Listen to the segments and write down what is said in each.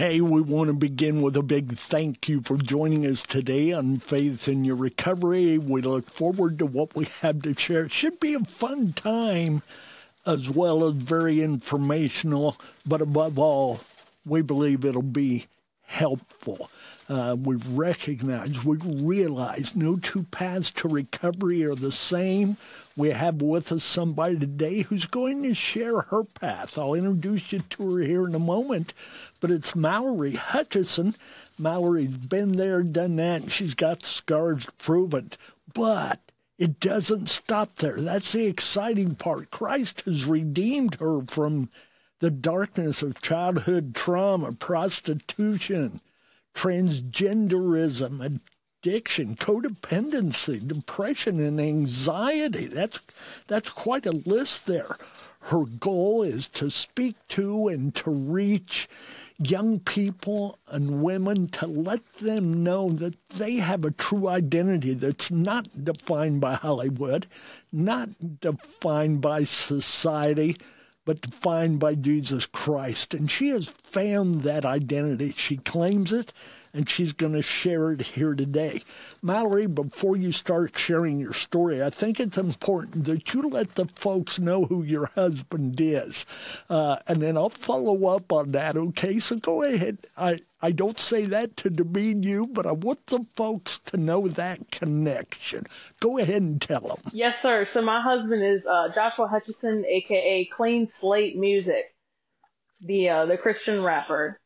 Hey, we want to begin with a big thank you for joining us today on Faith in Your Recovery. We look forward to what we have to share. It should be a fun time as well as very informational, but above all, we believe it'll be helpful. Uh, we recognize, we've realized no two paths to recovery are the same. We have with us somebody today who's going to share her path. I'll introduce you to her here in a moment, but it's Mallory Hutchison. Mallory's been there, done that, and she's got the scars to prove it. But it doesn't stop there. That's the exciting part. Christ has redeemed her from the darkness of childhood trauma, prostitution, transgenderism, addiction, codependency, depression, and anxiety. That's that's quite a list there. Her goal is to speak to and to reach young people and women to let them know that they have a true identity that's not defined by Hollywood, not defined by society, but defined by Jesus Christ. And she has found that identity. She claims it and she's going to share it here today. Mallory, before you start sharing your story, I think it's important that you let the folks know who your husband is. Uh, and then I'll follow up on that, okay? So go ahead. I, I don't say that to demean you, but I want the folks to know that connection. Go ahead and tell them. Yes, sir. So my husband is uh, Joshua Hutchison, aka Clean Slate Music, the uh, the Christian rapper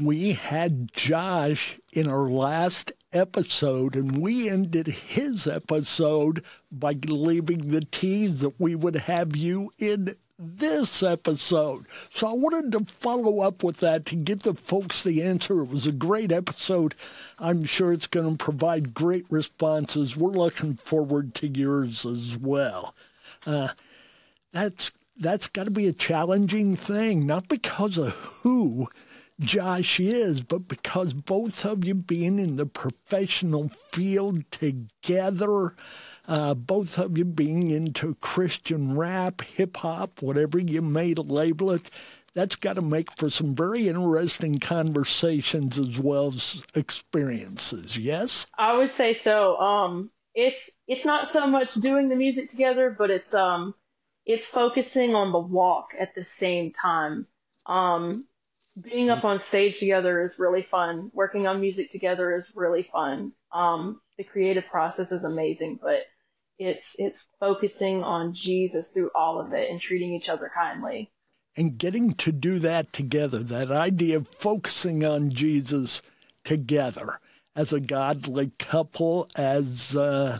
we had Josh in our last episode, and we ended his episode by leaving the tease that we would have you in this episode. So I wanted to follow up with that to give the folks the answer. It was a great episode. I'm sure it's going to provide great responses. We're looking forward to yours as well. Uh, that's that's got to be a challenging thing, not because of who Josh is, but because both of you being in the professional field together, uh, both of you being into Christian rap, hip hop, whatever you may label it, that's got to make for some very interesting conversations as well as experiences. Yes, I would say so. Um, it's it's not so much doing the music together, but it's um, it's focusing on the walk at the same time. Um, being up on stage together is really fun. Working on music together is really fun. Um, the creative process is amazing, but it's it's focusing on Jesus through all of it and treating each other kindly. And getting to do that together, that idea of focusing on Jesus together as a godly couple, as uh,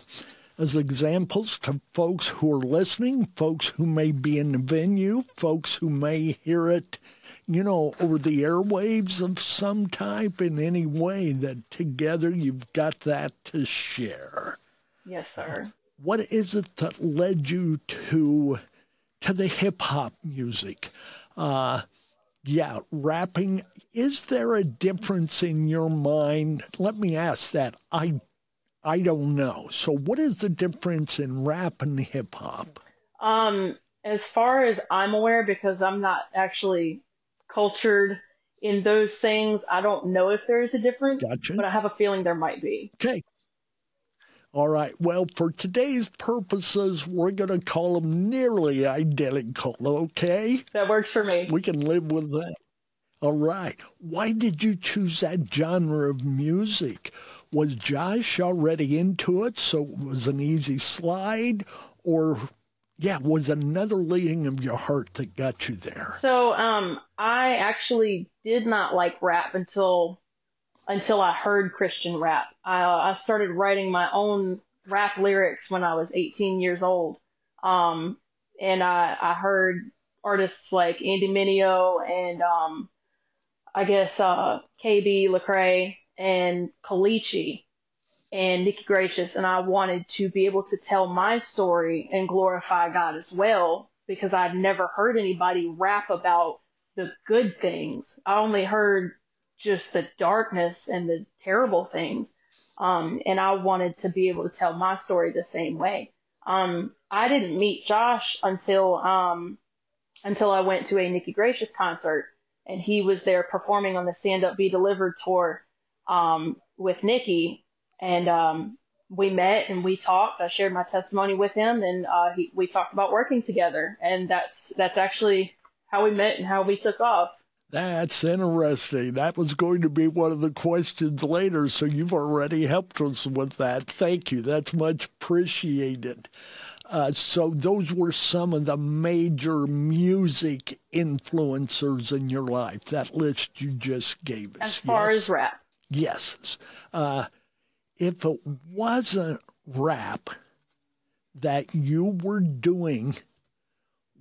as examples to folks who are listening, folks who may be in the venue, folks who may hear it you know, over the airwaves of some type in any way that together you've got that to share. Yes, sir. What is it that led you to to the hip hop music? Uh, yeah, rapping. Is there a difference in your mind? Let me ask that. I I don't know. So, what is the difference in rap and hip hop? Um, as far as I'm aware, because I'm not actually cultured in those things. I don't know if there is a difference, gotcha. but I have a feeling there might be. Okay. All right. Well, for today's purposes, we're going to call them nearly identical, okay? That works for me. We can live with that. All right. Why did you choose that genre of music? Was Josh already into it, so it was an easy slide? Or yeah, was another leading of your heart that got you there? So, um, I actually did not like rap until until I heard Christian rap. I, I started writing my own rap lyrics when I was 18 years old, um, and I, I heard artists like Andy Mineo and um, I guess, uh, KB, Lecrae, and Kalichi and Nikki Gracious, and I wanted to be able to tell my story and glorify God as well because I'd never heard anybody rap about the good things. I only heard just the darkness and the terrible things. Um, and I wanted to be able to tell my story the same way. Um, I didn't meet Josh until, um, until I went to a Nikki Gracious concert and he was there performing on the Stand Up Be Delivered tour, um, with Nikki. And, um, we met and we talked. I shared my testimony with him and, uh, he, we talked about working together. And that's, that's actually how we met and how we took off. That's interesting. That was going to be one of the questions later, so you've already helped us with that. Thank you. That's much appreciated. Uh, so, those were some of the major music influencers in your life, that list you just gave us. As far yes? as rap. Yes. Uh, if it wasn't rap that you were doing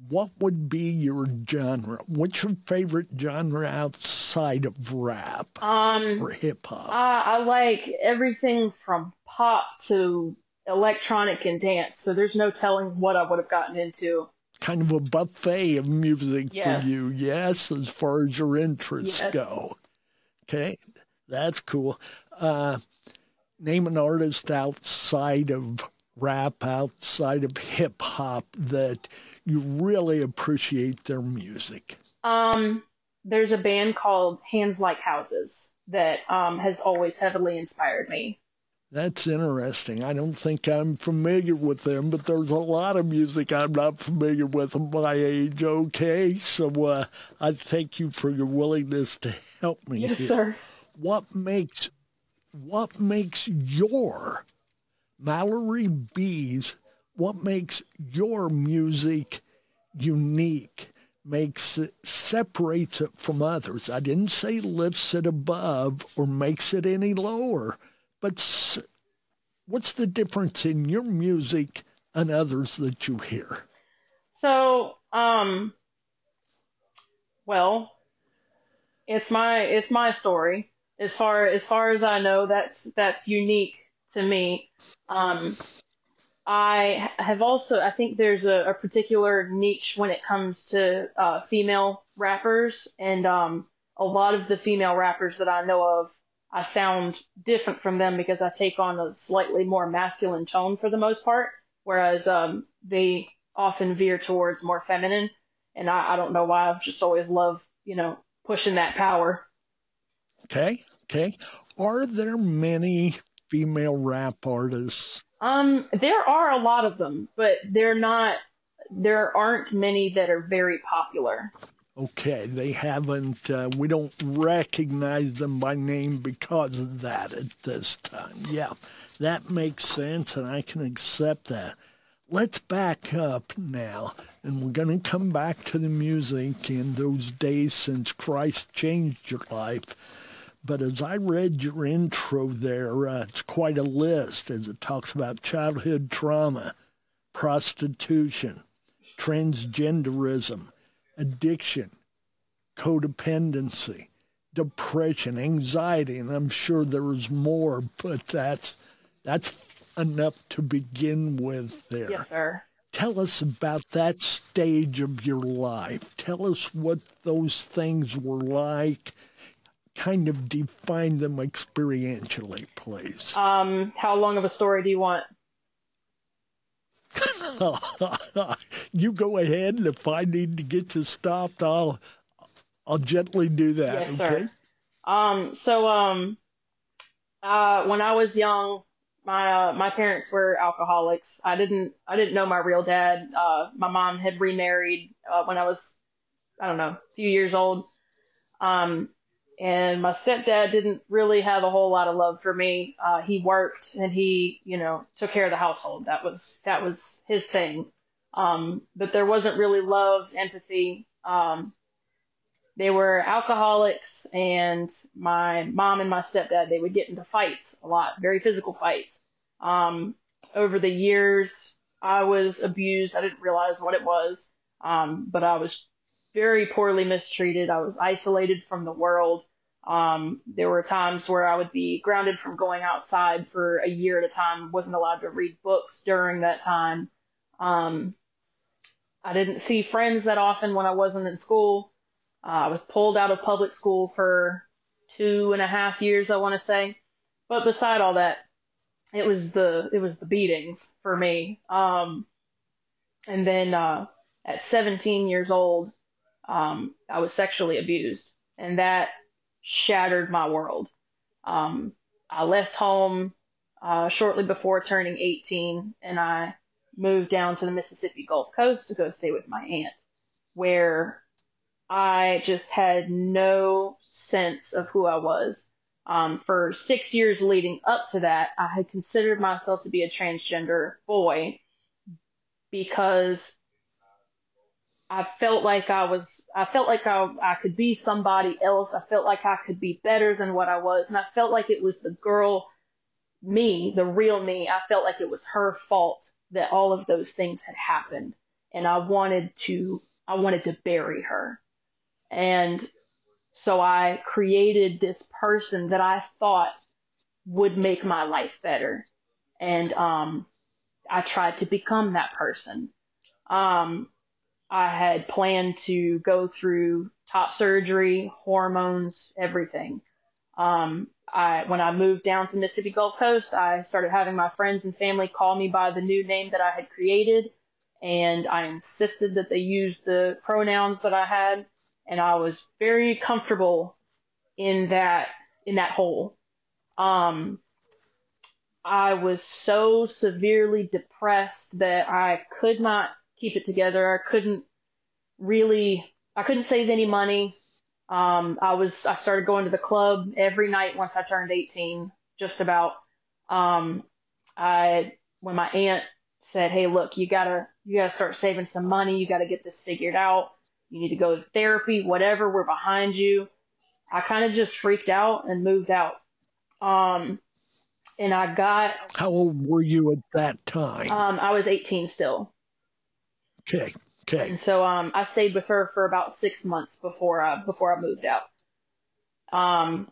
what would be your genre? What's your favorite genre outside of rap Um, or hip hop? I, I like everything from pop to electronic and dance. So there's no telling what I would have gotten into. kind of a buffet of music Yes. for you, yes, as far as your interests Yes. go. Okay, that's cool. Uh, name an artist outside of rap, outside of hip hop that you really appreciate their music. Um, there's a band called Hands Like Houses that um, has always heavily inspired me. That's interesting. I don't think I'm familiar with them, but there's a lot of music I'm not familiar with at my age. Okay, so uh, I thank you for your willingness to help me. Yes, here. sir. What makes what makes your Mallory Be's? What makes your music unique? Makes it separates it from others. I didn't say lifts it above or makes it any lower, but what's the difference in your music and others that you hear? So, um, well, it's my it's my story. As far as far as I know, that's that's unique to me. Um, I have also I think there's a, a particular niche when it comes to uh, female rappers, and um, a lot of the female rappers that I know of, I sound different from them because I take on a slightly more masculine tone for the most part, whereas um, they often veer towards more feminine. And I, I don't know why. I've just always loved, you know, pushing that power. Okay, okay. Are there many female rap artists? Um, there are a lot of them, but they're not. There aren't many that are very popular. Okay, they haven't, uh, we don't recognize them by name because of that at this time. Yeah, that makes sense, and I can accept that. Let's back up now, and we're going to come back to the music in those days since Christ changed your life. But as I read your intro there, uh, it's quite a list as it talks about childhood trauma, prostitution, transgenderism, addiction, codependency, depression, anxiety, and I'm sure there is more, but that's that's enough to begin with there. Yes, sir. Tell us about that stage of your life. Tell us what those things were like. Kind of define them experientially, please. Um, how long of a story do you want? you go ahead, and if I need to get you stopped, I'll I'll gently do that. Yes, okay. sir. Um, so um, uh, when I was young, my uh, my parents were alcoholics. I didn't I didn't know my real dad. Uh, my mom had remarried uh, when I was I don't know a few years old. Um, and my stepdad didn't really have a whole lot of love for me. Uh, he worked and he you know took care of the household. That was that was his thing. Um, but there wasn't really love, empathy. Um, they were alcoholics and my mom and my stepdad they would get into fights a lot very physical fights um, over the years i was abused i didn't realize what it was um, but i was very poorly mistreated. I was isolated from the world. Um, there were times where I would be grounded from going outside for a year at a time, wasn't allowed to read books during that time. Um, I didn't see friends that often when I wasn't in school. Uh, I was pulled out of public school for two and a half years, I want to say. But beside all that, it was the it was the beatings for me. Um, and then uh, at 17 years old, um, I was sexually abused, and that shattered my world. Um, I left home uh, shortly before turning 18, and I moved down to the Mississippi Gulf Coast to go stay with my aunt, where I just had no sense of who I was. Um, for six years leading up to that, I had considered myself to be a transgender boy because I felt like I was, I felt like I, I could be somebody else. I felt like I could be better than what I was. And I felt like it was the girl, me, the real me. I felt like it was her fault that all of those things had happened. And I wanted to, I wanted to bury her. And so I created this person that I thought would make my life better. And, um, I tried to become that person. Um, I had planned to go through top surgery, hormones, everything. Um, I, when I moved down to the Mississippi Gulf Coast, I started having my friends and family call me by the new name that I had created, and I insisted that they use the pronouns that I had, and I was very comfortable in that in that hole. Um, I was so severely depressed that I could not keep it together. I couldn't really, I couldn't save any money. Um, I was, I started going to the club every night once I turned 18, just about. Um, I, when my aunt said, Hey, look, you gotta, you gotta start saving some money. You gotta get this figured out. You need to go to therapy, whatever. We're behind you. I kind of just freaked out and moved out. Um, and I got. How old were you at that time? Um, I was 18 still. Okay. Okay. And so um, I stayed with her for about six months before I, before I moved out. Um,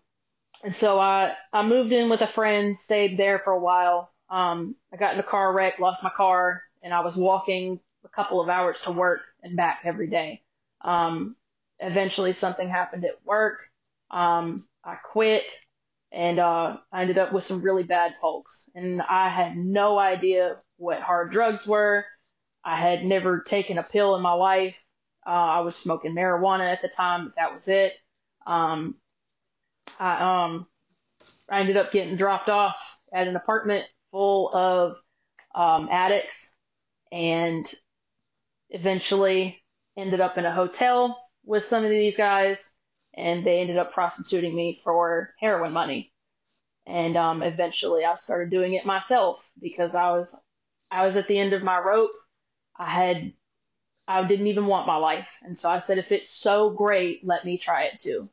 and so I I moved in with a friend, stayed there for a while. Um, I got in a car wreck, lost my car, and I was walking a couple of hours to work and back every day. Um, eventually, something happened at work. Um, I quit, and uh, I ended up with some really bad folks, and I had no idea what hard drugs were. I had never taken a pill in my life. Uh, I was smoking marijuana at the time, but that was it. Um, I um, I ended up getting dropped off at an apartment full of um, addicts, and eventually ended up in a hotel with some of these guys, and they ended up prostituting me for heroin money. And um, eventually, I started doing it myself because I was I was at the end of my rope I had, I didn't even want my life. And so I said, if it's so great, let me try it too.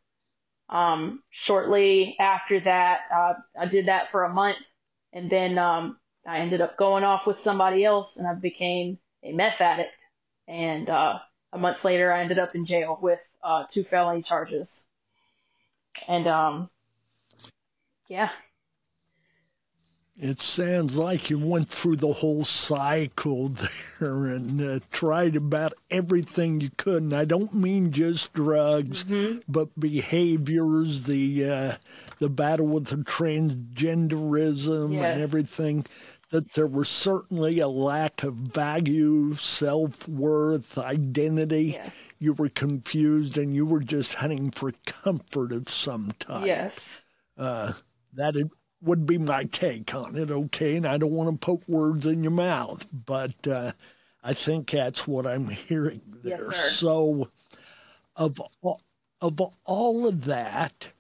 Um, shortly after that, uh, I did that for a month and then, um, I ended up going off with somebody else and I became a meth addict. And, uh, a month later, I ended up in jail with, uh, two felony charges. And, um, yeah, it sounds like you went through the whole cycle there and uh, tried about everything you could. And I don't mean just drugs, mm-hmm. but behaviors, the uh, the battle with the transgenderism yes. and everything. That there was certainly a lack of value, self worth, identity. Yes. You were confused and you were just hunting for comfort of some type. Yes. Uh, that would be my take on it, okay? And I don't want to poke words in your mouth, but uh, I think that's what I'm hearing there. Yes, so, of of all of that,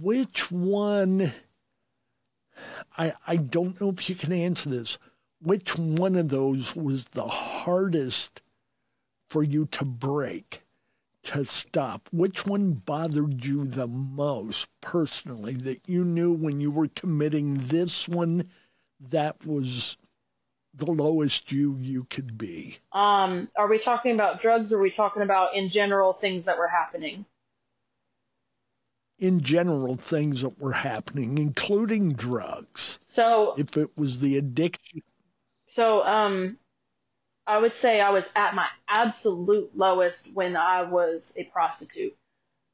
which one? I I don't know if you can answer this. Which one of those was the hardest for you to break? To stop? Which one bothered you the most personally that you knew when you were committing this one that was the lowest you you could be? Um, are we talking about drugs or are we talking about in general things that were happening? In general, things that were happening, including drugs. So If it was the addiction, So, um, I would say I was at my absolute lowest when I was a prostitute.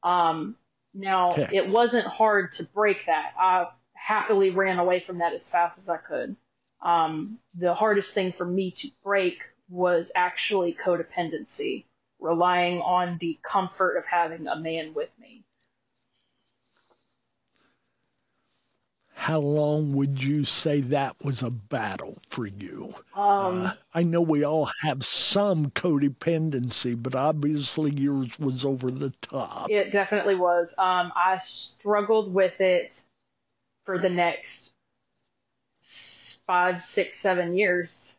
Um, now Okay. it wasn't hard to break that. I happily ran away from that as fast as I could. Um, the hardest thing for me to break was actually codependency, relying on the comfort of having a man with me. How long would you say that was a battle for you? Um, Uh, I know we all have some codependency, but obviously yours was over the top. It definitely was. Um, I struggled with it for the next five, six, seven years.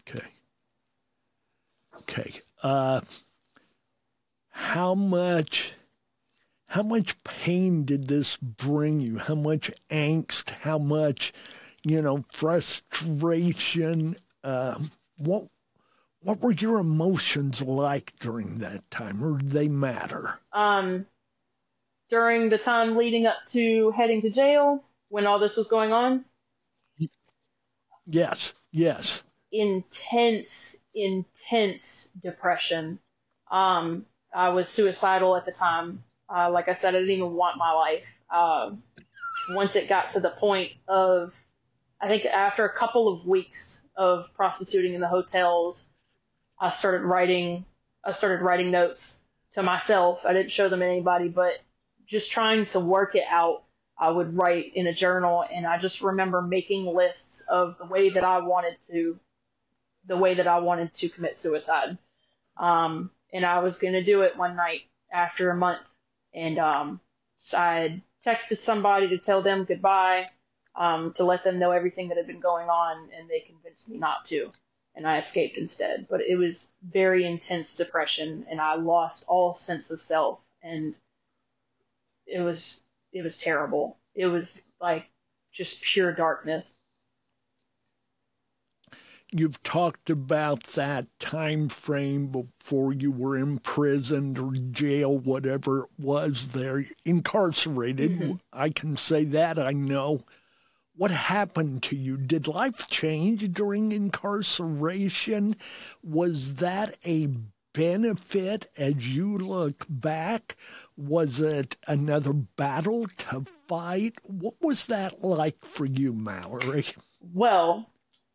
Okay. Okay. Uh, how much? How much pain did this bring you? How much angst? How much, you know, frustration? Uh, what? What were your emotions like during that time, or do they matter? Um, during the time leading up to heading to jail, when all this was going on, Yes. Yes. intense, intense depression. Um, I was suicidal at the time. Uh, like I said, I didn't even want my life. Uh, once it got to the point of, I think after a couple of weeks of prostituting in the hotels, I started writing, I started writing notes to myself. I didn't show them to anybody, but just trying to work it out. I would write in a journal and I just remember making lists of the way that I wanted to the way that I wanted to commit suicide. Um, and I was going to do it one night after a month. And um, I texted somebody to tell them goodbye, um, to let them know everything that had been going on, and they convinced me not to. And I escaped instead. But it was very intense depression, and I lost all sense of self. And it was it was terrible. It was like just pure darkness. You've talked about that time frame before you were imprisoned or jail, whatever it was there, incarcerated. Mm-hmm. I can say that, I know. What happened to you? Did life change during incarceration? Was that a benefit as you look back? Was it another battle to fight? What was that like for you, Mallory? Well,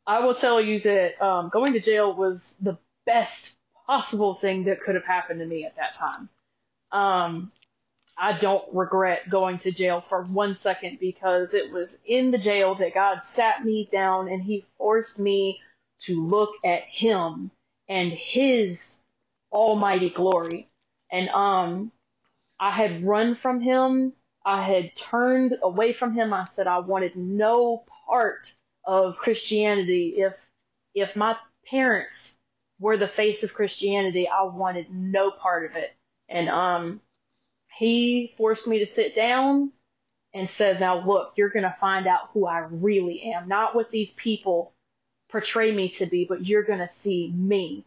I will tell you that um, going to jail was the best possible thing that could have happened to me at that time. Um, I don't regret going to jail for one second because it was in the jail that God sat me down and He forced me to look at Him and His almighty glory. And um, I had run from Him. I had turned away from Him. I said I wanted no part of Christianity. If if my parents were the face of Christianity, I wanted no part of it. And um he forced me to sit down and said, Now look, you're gonna find out who I really am. Not what these people portray me to be, but you're gonna see me.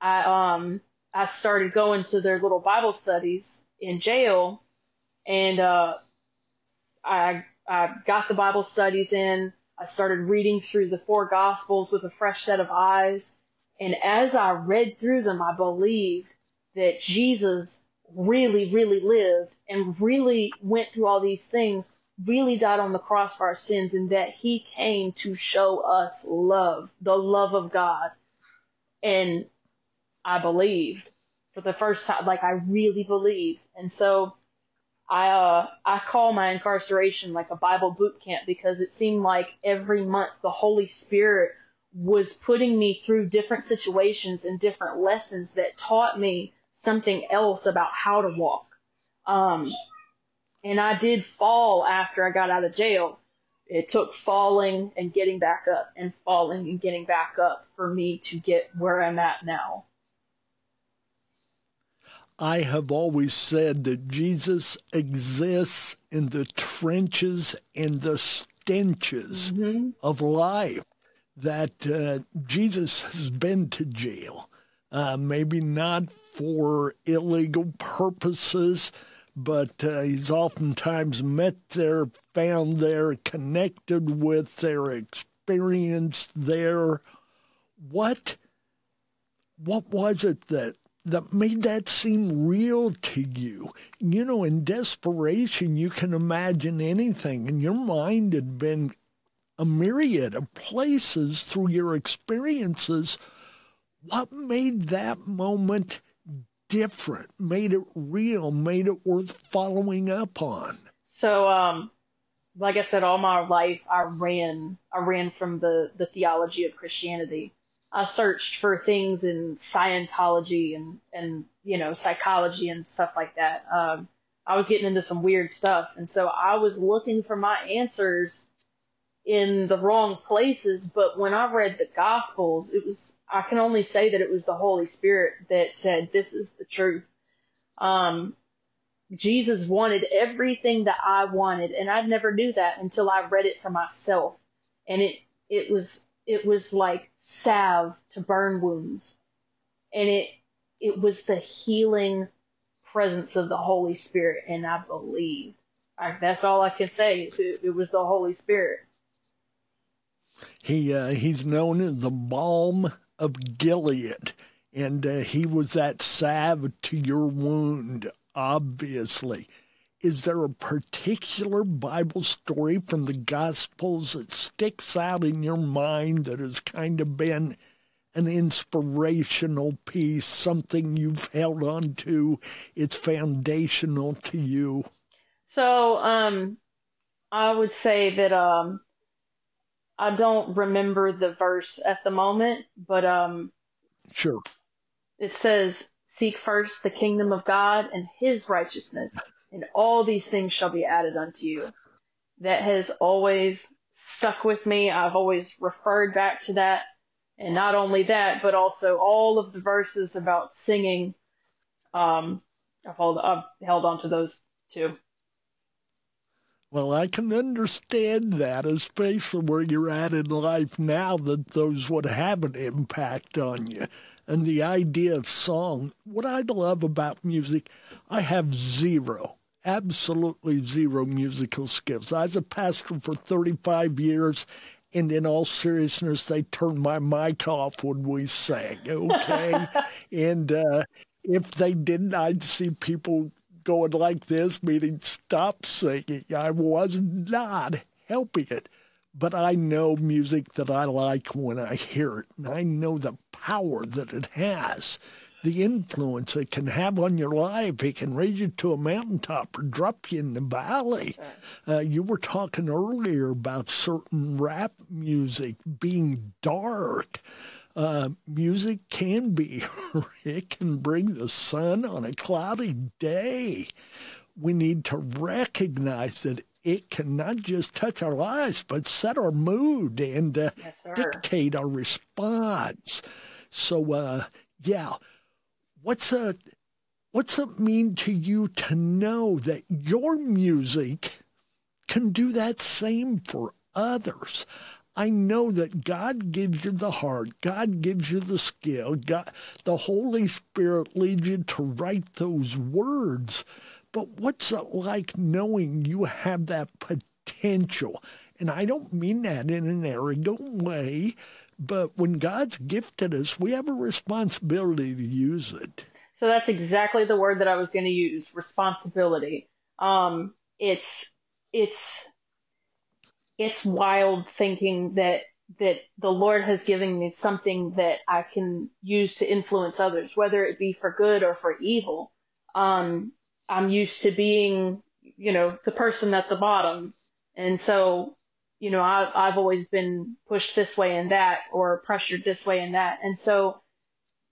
I um I started going to their little Bible studies in jail and uh I I got the Bible studies in. I started reading through the four Gospels with a fresh set of eyes. And as I read through them, I believed that Jesus really, really lived and really went through all these things, really died on the cross for our sins, and that he came to show us love, the love of God. And I believed for the first time, like I really believed. And so I uh I call my incarceration like a Bible boot camp because it seemed like every month the Holy Spirit was putting me through different situations and different lessons that taught me something else about how to walk. Um and I did fall after I got out of jail. It took falling and getting back up and falling and getting back up for me to get where I'm at now. I have always said that Jesus exists in the trenches and the stenches of life that uh, Jesus has been to jail. Uh, maybe not for illegal purposes, but uh, he's oftentimes met there, found there, connected with their experience there. What what was it that that made that seem real to you? You know, in desperation, you can imagine anything, and your mind had been a myriad of places through your experiences. What made that moment different, made it real, made it worth following up on? So, um, like I said, all my life I ran, I ran from the, the theology of Christianity. I searched for things in Scientology and, and, you know, psychology and stuff like that. Um, I was getting into some weird stuff. And so I was looking for my answers in the wrong places. But when I read the Gospels, it was, I can only say that it was the Holy Spirit that said, this is the truth. Um, Jesus wanted everything that I wanted, and I never knew that until I read it for myself. And it, it was, it was like salve to burn wounds. And it, it was the healing presence of the Holy Spirit, and I believe. That's all I can say. It, it was the Holy Spirit. He uh, he's known as the balm of Gilead, and uh, he was that salve to your wound. Obviously, is there a particular Bible story from the Gospels that sticks out in your mind that has kind of been an inspirational piece, something you've held on to? It's foundational to you. So, um, I would say that um, I don't remember the verse at the moment, but um, Sure. it says, "Seek first the kingdom of God and His righteousness, and all these things shall be added unto you." That has always stuck with me. I've always referred back to that, and not only that, but also all of the verses about singing. Um, I've I've held on to those too. Well, I can understand that, especially where you're at in life now, that those would have an impact on you. And the idea of song, what I love about music, I have zero, absolutely zero musical skills. I was a pastor for 35 years, and in all seriousness, they turned my mic off when we sang, okay? and uh, if they didn't, I'd see people going like this, meaning stop singing. I was not helping it. But I know music that I like when I hear it, and I know the power that it has, the influence it can have on your life. It can raise you to a mountaintop or drop you in the valley. Uh, you were talking earlier about certain rap music being dark uh, music can be. it can bring the sun on a cloudy day. We need to recognize that it can not just touch our lives, but set our mood and uh, Yes, dictate our response. So, uh, yeah, what's a what's it mean to you to know that your music can do that same for others? I know that God gives you the heart, God gives you the skill, God, the Holy Spirit leads you to write those words. But what's it like knowing you have that potential? And I don't mean that in an arrogant way, but when God's gifted us, we have a responsibility to use it. So that's exactly the word that I was going to use, responsibility. Um, it's, it's, it's wild thinking that, that the Lord has given me something that I can use to influence others, whether it be for good or for evil. Um, I'm used to being, you know, the person at the bottom. And so, you know, I, I've always been pushed this way and that or pressured this way and that. And so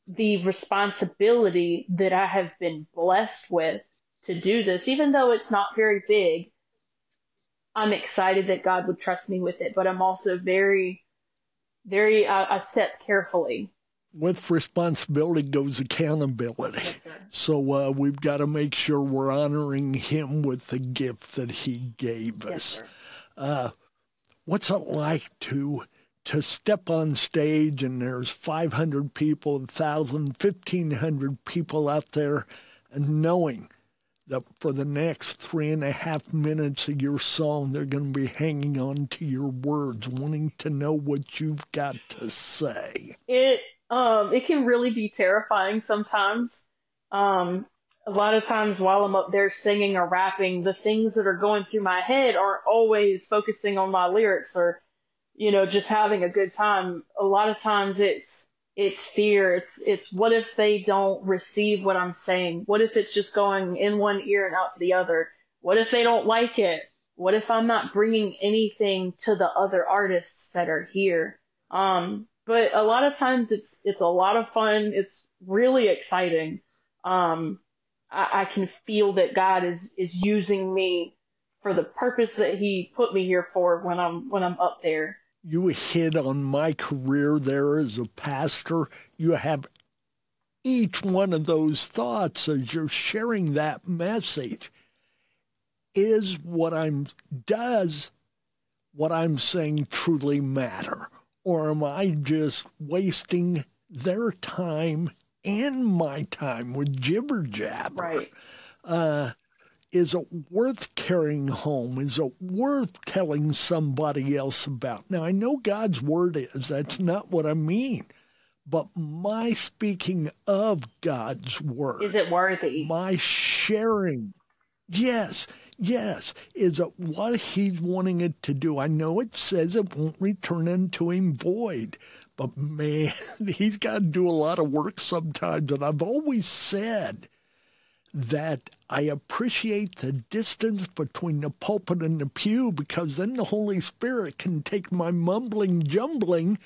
the responsibility that I have been blessed with to do this, even though it's not very big, I'm excited that God would trust me with it, but I'm also very, very, I, I step carefully. With responsibility goes accountability. Yes. So uh, we've got to make sure we're honoring him with the gift that he gave Yes, us. Uh, what's it like to to step on stage and there's 500 people, 1,000, 1,500 people out there, and knowing that for the next three and a half minutes of your song, they're going to be hanging on to your words, wanting to know what you've got to say. It um it can really be terrifying sometimes. Um, a lot of times while I'm up there singing or rapping, the things that are going through my head aren't always focusing on my lyrics or, you know, just having a good time. A lot of times it's it's fear. It's it's what if they don't receive what I'm saying? What if it's just going in one ear and out to the other? What if they don't like it? What if I'm not bringing anything to the other artists that are here? Um, but a lot of times it's it's a lot of fun. It's really exciting. Um, I, I can feel that God is is using me for the purpose that He put me here for when I'm when I'm up there you hit on my career there as a pastor. You have each one of those thoughts as you're sharing that message. Is what I'm does what I'm saying truly matter? Or am I just wasting their time and my time with jibber jabber? Right. Uh, is it worth carrying home? Is it worth telling somebody else about? Now, I know God's word is, that's not what I mean. But my speaking of God's word. Is it worthy? My sharing. Yes, yes. Is it what he's wanting it to do? I know it says it won't return unto him void. But man, he's got to do a lot of work sometimes. And I've always said, that I appreciate the distance between the pulpit and the pew because then the Holy Spirit can take my mumbling, jumbling,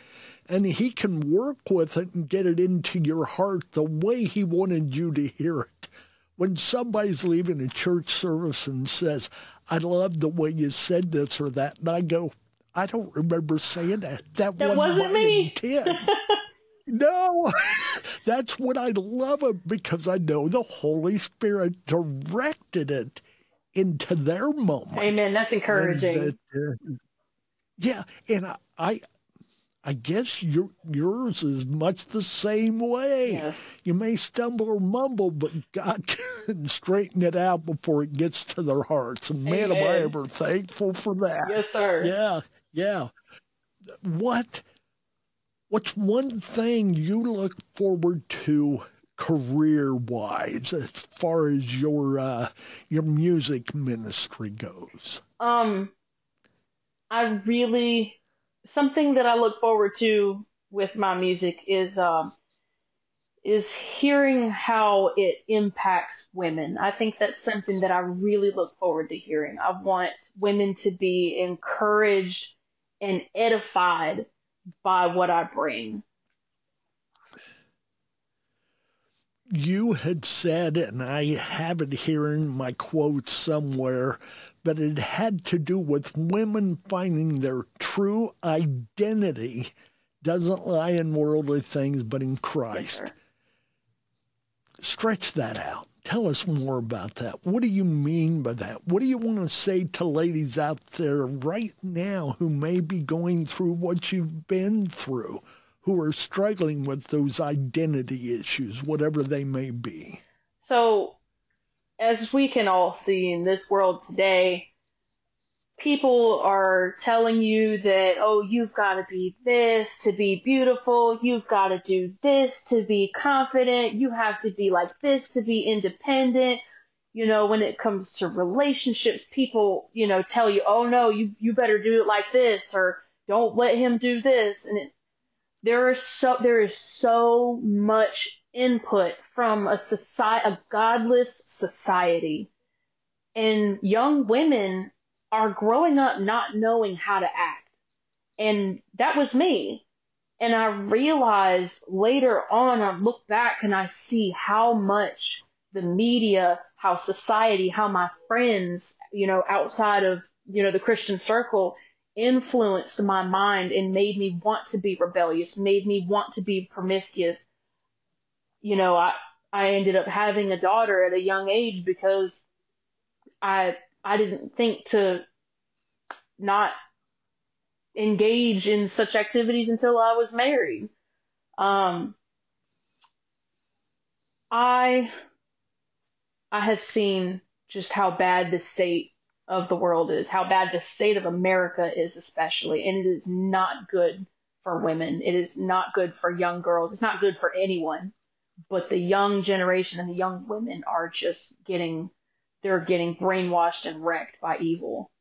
and He can work with it and get it into your heart the way He wanted you to hear it. When somebody's leaving a church service and says, I love the way you said this or that, and I go, I don't remember saying that. That, that wasn't, me. intent. No, that's what I love it because I know the Holy Spirit directed it into their moment. Amen. That's encouraging. And that, uh, yeah, and I, I, I guess your yours is much the same way. Yes. You may stumble or mumble, but God can straighten it out before it gets to their hearts. And man, Amen. am I ever thankful for that. Yes, sir. Yeah, yeah. What what's one thing you look forward to career wise as far as your uh, your music ministry goes? Um, I really something that I look forward to with my music is um is hearing how it impacts women. I think that's something that I really look forward to hearing. I want women to be encouraged and edified by what I bring. You had said, and I have it here in my quotes somewhere, but it had to do with women finding their true identity doesn't lie in worldly things, but in Christ. Yes, Stretch that out. Tell us more about that. What do you mean by that? What do you want to say to ladies out there right now who may be going through what you've been through, who are struggling with those identity issues, whatever they may be? So, as we can all see in this world today, people are telling you that, oh, you've got to be this to be beautiful. You've got to do this to be confident. You have to be like this to be independent. You know, when it comes to relationships, people, you know, tell you, oh no, you, you better do it like this or don't let him do this. And it, there is so, there is so much input from a society, a godless society. And young women are growing up not knowing how to act. And that was me. And I realized later on, I look back and I see how much the media, how society, how my friends, you know, outside of, you know, the Christian circle influenced my mind and made me want to be rebellious, made me want to be promiscuous. You know, I, I ended up having a daughter at a young age because I I didn't think to not engage in such activities until I was married. Um, I I have seen just how bad the state of the world is, how bad the state of America is, especially, and it is not good for women. It is not good for young girls. It's not good for anyone. But the young generation and the young women are just getting, they're getting brainwashed and wrecked by evil.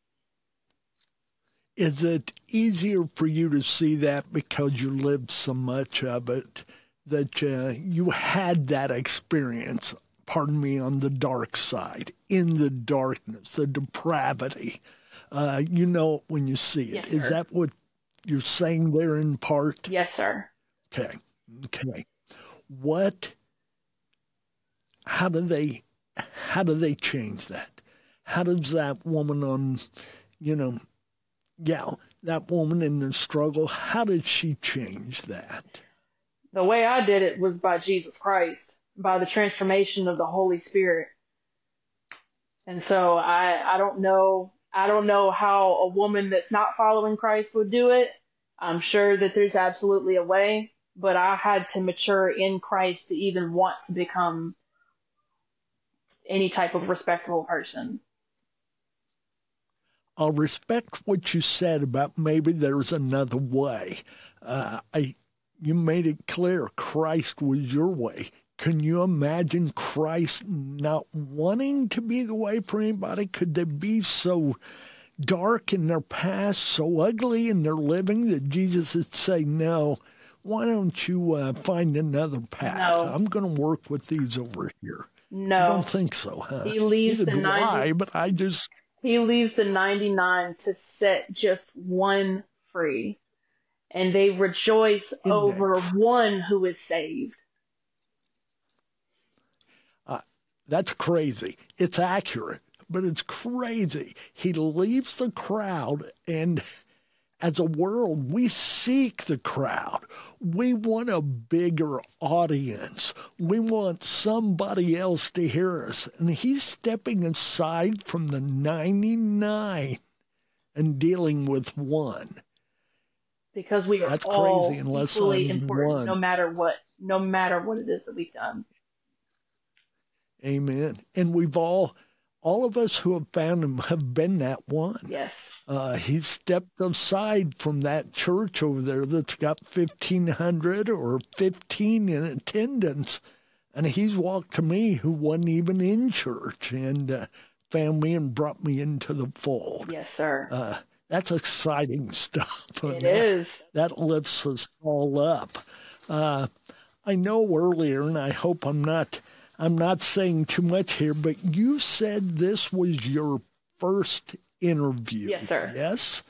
Is it easier for you to see that because you lived so much of it that uh, you had that experience pardon me, on the dark side, in the darkness, the depravity. Uh, you know it when you see it. Yes, Is that what you're saying there in part? Yes, sir. Okay. Okay. What how do they how do they change that? How does that woman on you know yeah, that woman in the struggle, how did she change that? The way I did it was by Jesus Christ by the transformation of the Holy Spirit. And so I, I don't know, I don't know how a woman that's not following Christ would do it. I'm sure that there's absolutely a way, but I had to mature in Christ to even want to become any type of respectable person. I'll respect what you said about maybe there's another way. Uh, I, you made it clear Christ was your way. Can you imagine Christ not wanting to be the way for anybody? Could they be so dark in their past, so ugly in their living that Jesus would say, No, why don't you uh, find another path? No. I'm going to work with these over here. No. I don't think so, huh? He leaves Neither the 90 I, but I just. He leaves the 99 to set just one free. And they rejoice over one who is saved. Uh, that's crazy. It's accurate, but it's crazy. He leaves the crowd, and as a world, we seek the crowd. We want a bigger audience. We want somebody else to hear us. And he's stepping aside from the 99 and dealing with one. Because we are That's all crazy unless equally I'm important, one. no matter what, no matter what it is that we've done. Amen. And we've all, all of us who have found him have been that one. Yes. Uh, he stepped aside from that church over there that's got 1,500 or 15 in attendance. And he's walked to me who wasn't even in church and uh, found me and brought me into the fold. Yes, sir. Uh, that's exciting stuff. it that, is. That lifts us all up. Uh, I know earlier, and I hope I'm not I'm not saying too much here, but you said this was your first interview. Yes, sir. Yes.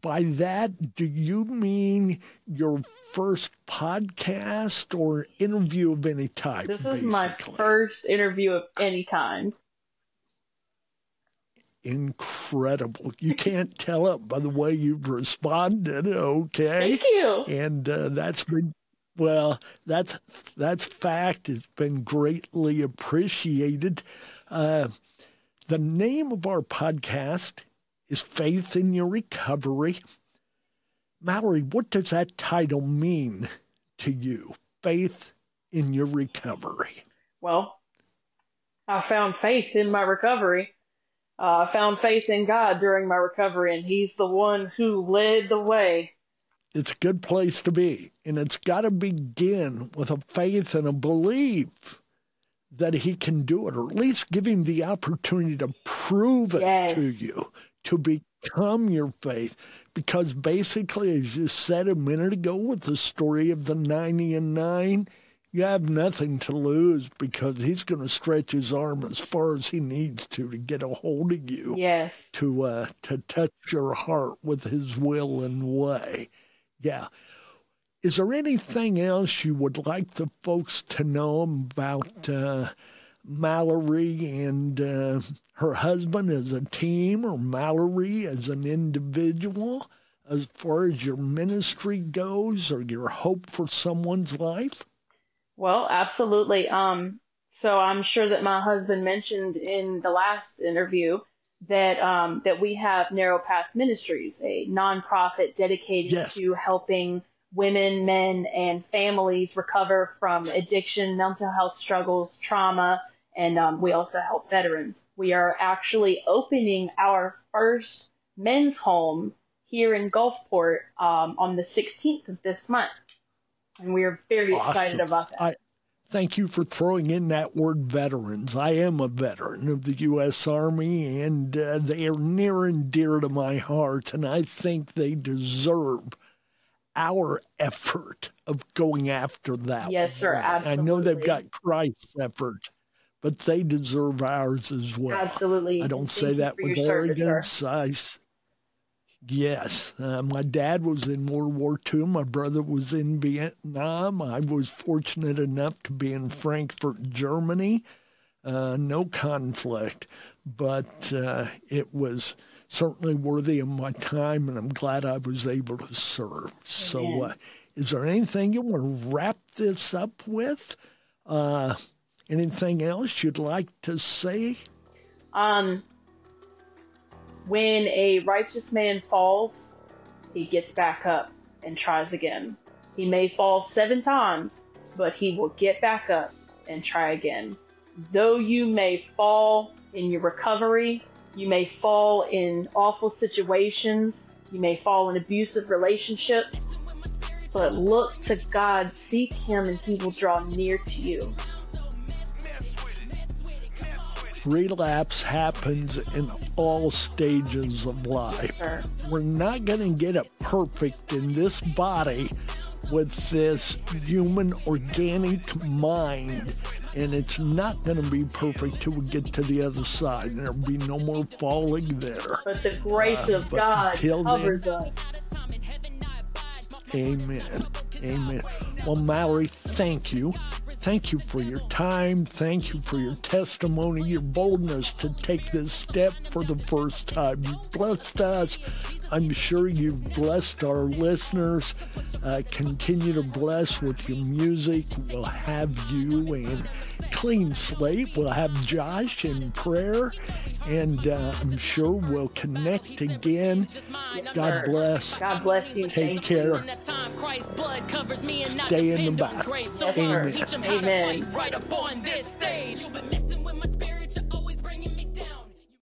By that, do you mean your first podcast or interview of any type? This is my first interview of any kind. Incredible. You can't tell it by the way you've responded. Okay. Thank you. And uh, that's been well, that's that's fact. It's been greatly appreciated. Uh, the name of our podcast is Faith in Your Recovery. Mallory, what does that title mean to you? Faith in Your Recovery. Well, I found faith in my recovery. Uh, I found faith in God during my recovery, and He's the one who led the way. It's a good place to be. And it's got to begin with a faith and a belief that he can do it, or at least give him the opportunity to prove it Yes. to you, to become your faith. Because basically, as you said a minute ago with the story of the 90 and 9, you have nothing to lose because he's going to stretch his arm as far as he needs to to get a hold of you Yes. to uh, to touch your heart with His will and way. Yeah. Is there anything else you would like the folks to know about uh, Mallory and uh, her husband as a team, or Mallory as an individual, as far as your ministry goes, or your hope for someone's life? Well, absolutely. Um, so I'm sure that my husband mentioned in the last interview that um, that we have Narrow Path Ministries, a nonprofit dedicated Yes. to helping women, men, and families recover from addiction, mental health struggles, trauma, and um, we also help veterans. We are actually opening our first men's home here in Gulfport um, on the 16th of this month, and we are very excited about that. I thank you for throwing in that word veterans. I am a veteran of the U.S. Army, and uh, they are near and dear to my heart, and I think they deserve our effort of going after that. Yes, sir, one. I know they've got Christ's effort, but they deserve ours as well. Absolutely. I don't Thank say that with service, arrogance. I s- yes, uh, my dad was in World War II. My brother was in Vietnam. I was fortunate enough to be in Frankfurt, Germany. Uh, no conflict, but uh, it was certainly worthy of my time, and I'm glad I was able to serve. So, uh, is there anything you want to wrap this up with? Uh, anything else you'd like to say? Um, when a righteous man falls, he gets back up and tries again. He may fall seven times, but he will get back up and try again. Though you may fall in your recovery, you may fall in awful situations, you may fall in abusive relationships, but look to God, seek Him, and He will draw near to you. Relapse happens in all stages of life. Sir. We're not going to get it perfect in this body with this human organic mind. And it's not going to be perfect till we get to the other side. And there'll be no more falling there. But the grace Uh, of God until then- covers us. Amen. Amen. Well, Mallory, thank you. Thank you for your time. Thank you for your testimony, your boldness to take this step for the first time. You blessed us. I'm sure you've blessed our listeners. Uh, continue to bless with your music. We'll have you and Clean Slate. We'll have Josh in prayer. And uh, I'm sure we'll connect again. God bless. God bless you. Take Thank care. you. Stay in the battle. Yes, sir. Amen. Amen.